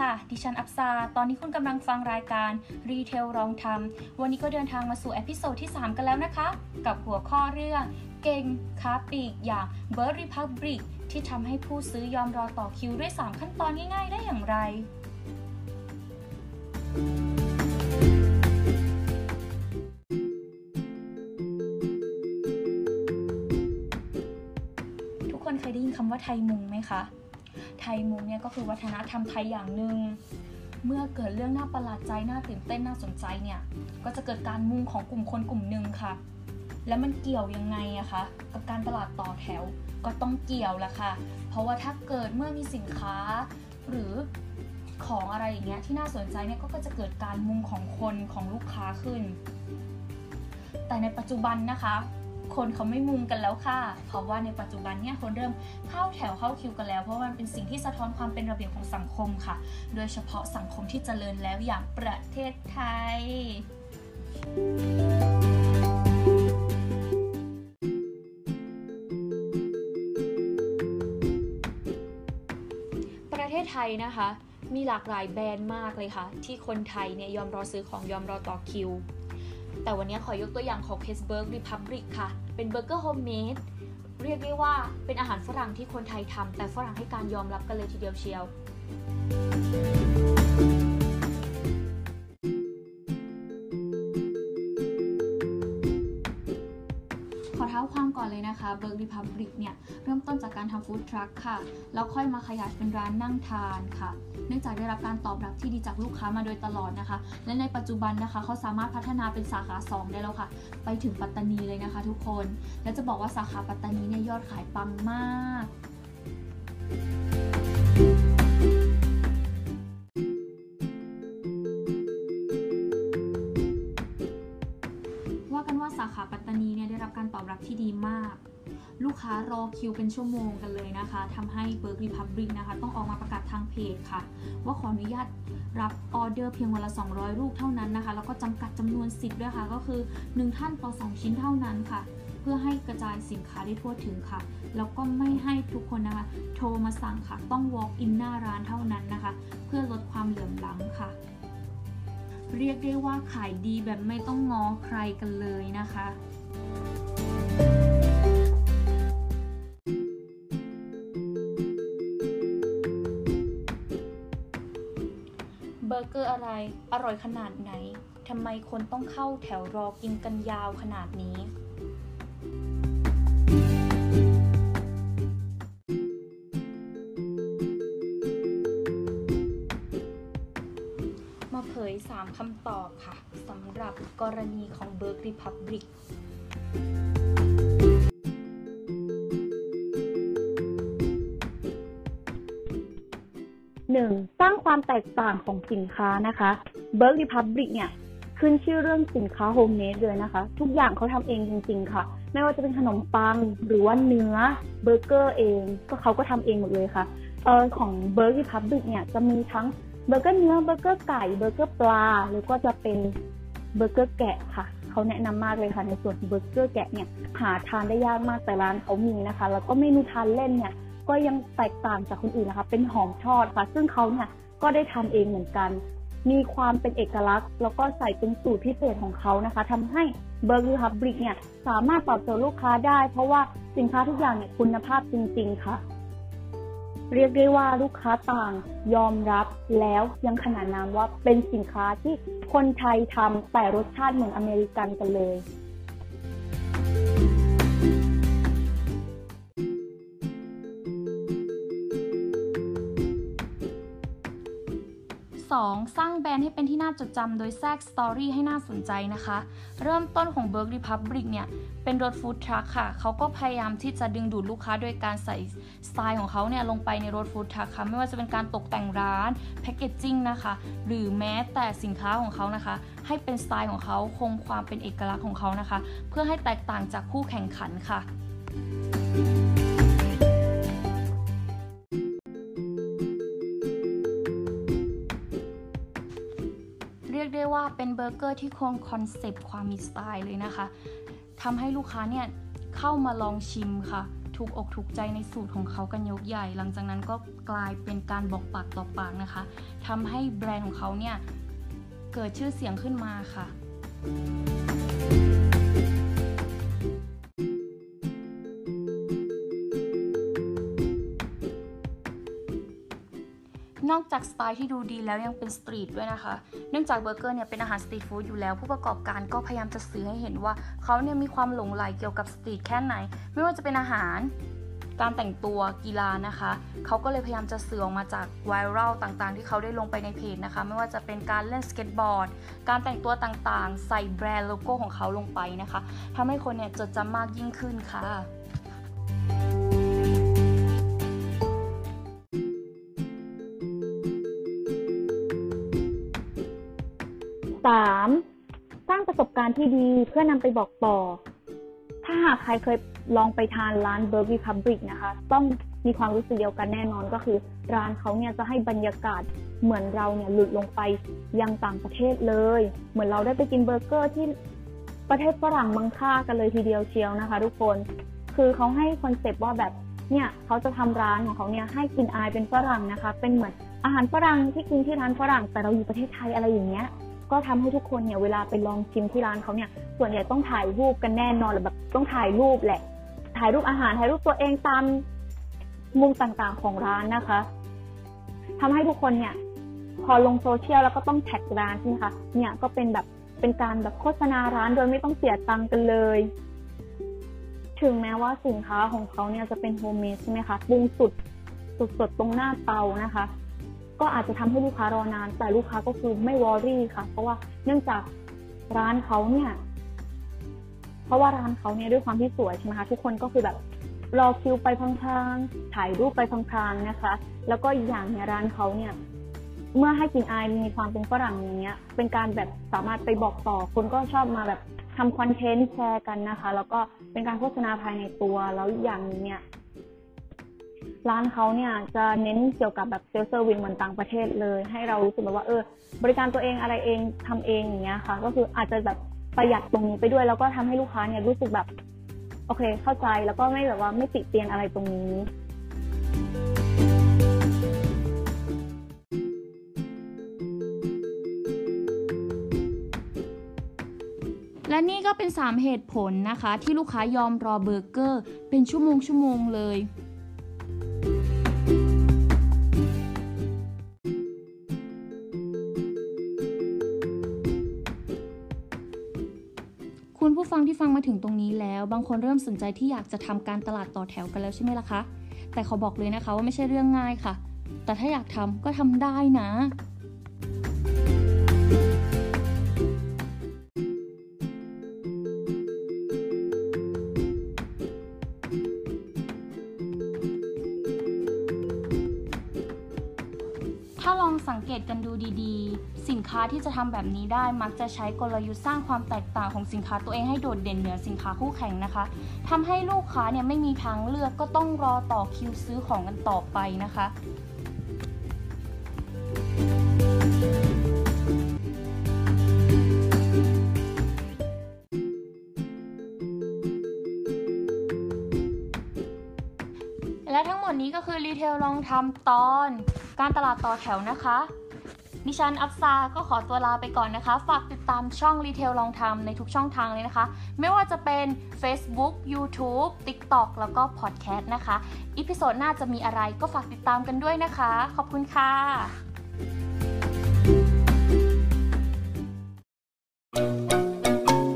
ค่ะ ดิฉันอับซา ตอนนี้คุณกำลังฟังรายการ Retail ลองทำ วันนี้ก็เดินทางมาสู่ episode ที่ 3 กันแล้วนะคะ กับหัวข้อเรื่อง เก่งค้าปลีกอย่าง Burg Republic ที่ทำให้ผู้ซื้อยอมรอต่อคิวด้วย 3 ขั้นตอนง่ายๆ ได้อย่างไร ทุกคนเคยได้ยินคำว่าไทยมุงไหมคะ ไทยมุงเนี่ยก็คือวัฒนธรรมไทยอย่างหนึ่งเมื่อเกิดเรื่องน่าประหลาดใจน่าตื่นเต้นน่าสนใจเนี่ย ก็จะเกิดการมุงของกลุ่มคนกลุ่มหนึ่งค่ะ แล้วมันเกี่ยวยังไงอะคะ กับการตลาดต่อแถวก็ต้องเกี่ยวละค่ะ เพราะว่าถ้าเกิดเมื่อมีสินค้า หรือของอะไรอย่างเงี้ยที่น่าสนใจเนี่ยก็จะเกิดการมุงของคนของลูกค้าขึ้น แต่ในปัจจุบันนะคะ คนเขาไม่มุงกันแล้วค่ะ เพราะว่าในปัจจุบันเนี่ยคนเริ่มเข้าแถวเข้าคิวกันแล้ว เพราะมันเป็นสิ่งที่สะท้อนความเป็นระเบียบของสังคมค่ะ โดยเฉพาะสังคมที่เจริญแล้วอย่างประเทศไทย ประเทศไทยนะคะมีหลากหลายแบรนด์มากเลยค่ะ ที่คนไทยเนี่ยยอมรอซื้อของยอมรอต่อคิว แต่วันนี้ขอยกตัวอย่างของ p e s b u r g Republic ค่ะ เป็นเบอร์เกอร์ homemade เรียกได้ว่าเป็นอาหารฝรั่งที่คนไทยทำแต่ฝรั่งให้การยอมรับกันเลยทีเดียวเชียว ขอเท้าความก่อนเลยนะคะเบ r ร์รีพับลิกเนี่ย เริ่มต้นจากการทำ food truck ค่ะ แล้วค่อยมาขยายเป็นร้านนั่งทานค่ะ เนื่องจากได้รับการตอบรับที่ดีจากลูกค้ามาโดยตลอดนะคะ และในปัจจุบันนะคะเขาสามารถพัฒนาเป็นสาขา 2 ได้แล้วค่ะ ไปถึงปัตตานีเลยนะคะ ทุกคน และจะบอกว่าสาขาปัตตานีเนี่ยยอดขายปังมากว่า ดีมาก ลูกค้ารอคิวเป็นชั่วโมงกันเลยนะคะทำให้เบ r ร์ r รีพับลิกนะคะ ต้องออกมาประกาศทางเพจค่ะ ว่าขออนุญาตรับออเดอร์เพียงวันละ 200 ลูกเท่านั้นนะคะ แล้วก็จำกัดจำนวนสิทธิ์ด้วยค่ะ ก็คือ 1 ท่านต่อ 2 ชิ้นเท่านั้นค่ะ เพื่อให้กระจายสินค้าได้ทั่วถึงค่ะ แล้วก็ไม่ให้ทุกคนนะคะ โทรมาสั่งค่ะ ต้อง walk in หน้าร้านเท่านั้นนะคะ เพื่อลดความเหลื่อมล้ำค่ะ เรียกได้ว่าขายดีแบบไม่ต้องง้อใครกันเลยนะคะ เกอร์อะไร อร่อยขนาดไหนทำไมคนต้องเข้าแถวรอกินกันยาวขนาดนี้ มาเผย 3คำตอบค่ะสำหรับกรณีของเบ r ร์ r รีพับลิก ความแตกต่างของสินค้านะคะ Burg Republic เนี่ยขึ้นชื่อเรื่องสินค้า homemade เลยนะคะ ทุกอย่างเขาทำเองจริงๆค่ะ ไม่ว่าจะเป็นขนมปังหรือว่าเนื้อเบอร์เกอร์เองก็เขาก็ทำเองหมดเลยค่ะเออของ Burg Republic เนี่ยจะมีทั้งเบอร์เกอร์เนื้อเบอร์เกอร์ไก่เบอร์เกอร์ปลาหรือก็จะเป็นเบอร์เกอร์แกะค่ะเขาแนะนำมากเลยค่ะในส่วนเบอร์เกอร์แกะเนี่ยหาทานได้ยากมากแต่ร้านเขามีนะคะ แล้วก็เมนูทานเล่นเนี่ยก็ยังแตกต่างจากคนอื่นนะคะ เป็นหอมทอดค่ะ ซึ่งเขาเนี่ย ก็ได้ทำเองเหมือนกัน มีความเป็นเอกลักษณ์ แล้วก็ใส่เป็นสูตรพิเศษของเขานะคะทำให้เบอร์ r ีฮับริกเนี่ยสามารถตอบโจทย์ลูกค้าได้ เพราะว่าสินค้าทุกอย่างเนี่ยคุณภาพจริง ๆ ค่ะ เรียกได้ว่าลูกค้าต่างยอมรับแล้วยังขนานนามว่าเป็นสินค้าที่คนไทยทำแต่รสชาติเหมือนอเมริกันกันเลย 2. สร้างแบรนด์ให้เป็นที่น่าจดจำโดยแทรก story ให้น่าสนใจนะคะ เริ่มต้นของ Burg Republic เนี่ย เป็นรถ food truck ค่ะ เขาก็พยายามที่จะดึงดูดลูกค้าโดยการใส่สไตล์ของเขาเนี่ยลงไปในรถ food truck ค่ะ ไม่ว่าจะเป็นการตกแต่งร้าน packaging นะคะ หรือแม้แต่สินค้าของเขานะคะ ให้เป็นสไตล์ของเขาคงความเป็นเอกลักษณ์ของเขานะคะ เพื่อให้แตกต่างจากคู่แข่งขันค่ะเรี ยกได้ว่าเป็นเบอร์เกอร์ที่คง concept ความมีสไตล์เลยนะคะทำให้ลูกค้าเนี่ยเข้ามาลองชิมค่ะ ถูกอกถูกใจในสูตรของเขากันยกใหญ่ หลังจากนั้นก็กลายเป็นการบอกปากต่อปากนะคะทำให้แบรนด์ของเขาเนี่ยเกิดชื่อเสียงขึ้นมาค่ะ นอกจากสไตล์ที่ดูดีแล้วยังเป็น street ด้วยนะคะ เนื่องจากเบอร์เกอร์เนี่ยเป็นอาหาร street food อยู่แล้ว ผู้ประกอบการก็พยายามจะสื่อให้เห็นว่าเขาเนี่ยมีความหลงใหลเกี่ยวกับ street แค่ไหน ไม่ว่าจะเป็นอาหารการแต่งตัวกีฬานะคะ เขาก็เลยพยายามจะสื่อออกมาจาก viral ต่างๆ ที่เขาได้ลงไปในเพจนะคะ ไม่ว่าจะเป็นการเล่นสเก็ตบอร์ด การแต่งตัวต่างๆ ใส่แบรนด์โลโก้ของเขาลงไปนะคะทำให้คนเนี่ยจดจำมากยิ่งขึ้นค่ะ สามสร้างประสบการณ์ที่ดีเพื่อนำไปบอกต่อ ถ้าหากใครเคยลองไปทานร้าน b u r g e r Public นะคะ ต้องมีความรู้สึกเดียวกันแน่นอนก็คือ ร้านเขาเนี่ยจะให้บรรยากาศเหมือนเราเนี่ยหลุดลงไปยังต่างประเทศเลย เหมือนเราได้ไปกินเบอร์เกอร์ที่ประเทศฝรั่งมังค่ากันเลยทีเดียวเชียวนะคะ ทุกคนคือเขาให้ concept ว่าแบบเนี่ยเขาจะทำร้านของเขาเนี่ยให้กลิ่นอายเป็นฝรั่งนะคะ เป็นเหมือนอาหารฝรั่งที่กินที่ร้านฝรั่งแต่เราอยู่ประเทศไทยอะไรอย่างเงี้ย ก็ทำให้ทุกคนเนี่ยเวลาไปลองชิมที่ร้านเขาเนี่ย ส่วนใหญ่ต้องถ่ายรูปกันแน่นอนหรือแบบต้องถ่ายรูปแหละ ถ่ายรูปอาหารถ่ายรูปตัวเองตามมุมต่างๆของร้านนะคะทำให้ทุกคนเนี่ย พอลงโซเชียลแล้วก็ต้อง tag ร้านใช่ไหมคะเนี่ยก็เป็นแบบเป็นการแบบโฆษณาร้านโดยไม่ต้องเสียตังค์กันเลย ถึงแม้ว่าสินค้าของเขาเนี่ยจะเป็น homemade ใช่ไหมคะปรุงสุดสดๆตรงหน้าเตานะคะ ก็อาจจะทำให้ลูกค้ารอนาน แต่ลูกค้าก็คือไม่วอรี่ค่ะ เพราะว่าเนื่องจากร้านเขาเนี่ย เพราะว่าร้านเขาเนี่ยด้วยความที่สวยใช่ไหมคะทุกคนก็คือแบบรอคิวไปพลางๆถ่ายรูปไปพลางๆนะคะ แล้วก็อีกอย่างเนี่ยร้านเขาเนี่ย เมื่อให้กลินอายมีความเป็นฝรั่งอย่างเงี้ย เป็นการแบบสามารถไปบอกต่อ คนก็ชอบมาแบบทำคอนเทนต์แชร์กันนะคะ แล้วก็เป็นการโฆษณาภายในตัว แล้วอย่างนึงเนี่ย ร้านเขาเนี่ยจะเน้นเกี่ยวกับแบบเซลล์เซอร์วิสเหมือนต่างประเทศเลย ให้เรารู้สึกแบบว่าเออ บริการตัวเองอะไรเองทำเองอย่างเงี้ยค่ะ ก็คืออาจจะแบบประหยัดตรงนี้ไปด้วย แล้วก็ทำให้ลูกค้าเนี่ยรู้สึกแบบ โอเค เข้าใจแล้วก็ไม่แบบว่าไม่ติเตียนอะไรตรงนี้และนี่ก็เป็น 3 เหตุผลนะคะ ที่ลูกค้ายอมรอเบอร์เกอร์ เป็นชั่วโมงชั่วโมงเลย ฟังที่ฟังมาถึงตรงนี้แล้ว บางคนเริ่มสนใจที่อยากจะทำการตลาดต่อแถวกันแล้วใช่ไหมล่ะคะ แต่ขอบอกเลยนะคะว่าไม่ใช่เรื่องง่ายค่ะ แต่ถ้าอยากทำก็ทำได้นะ ถ้าลองสังเกตกันดูดีๆ สินค้าที่จะทำแบบนี้ได้มักจะใช้กลยุทธ์สร้างความแตกต่างของสินค้าตัวเองให้โดดเด่นเหนือสินค้าคู่แข่งนะคะทำให้ลูกค้าเนี่ยไม่มีทางเลือกก็ต้องรอต่อคิวซื้อของกันต่อไปนะคะและทั้งหมดนี้ก็คือ Retail ลองทำตอน การตลาดต่อแถวนะคะดิฉันอัพซา ก็ขอตัวลาไปก่อนนะคะ ฝากติดตามช่อง Retail ลองทำในทุกช่องทางเลยนะคะ ไม่ว่าจะเป็น Facebook YouTube TikTok แล้วก็ Podcast นะคะ episode หน้าจะมีอะไรก็ฝากติดตามกันด้วยนะคะ ขอบคุณค่ะ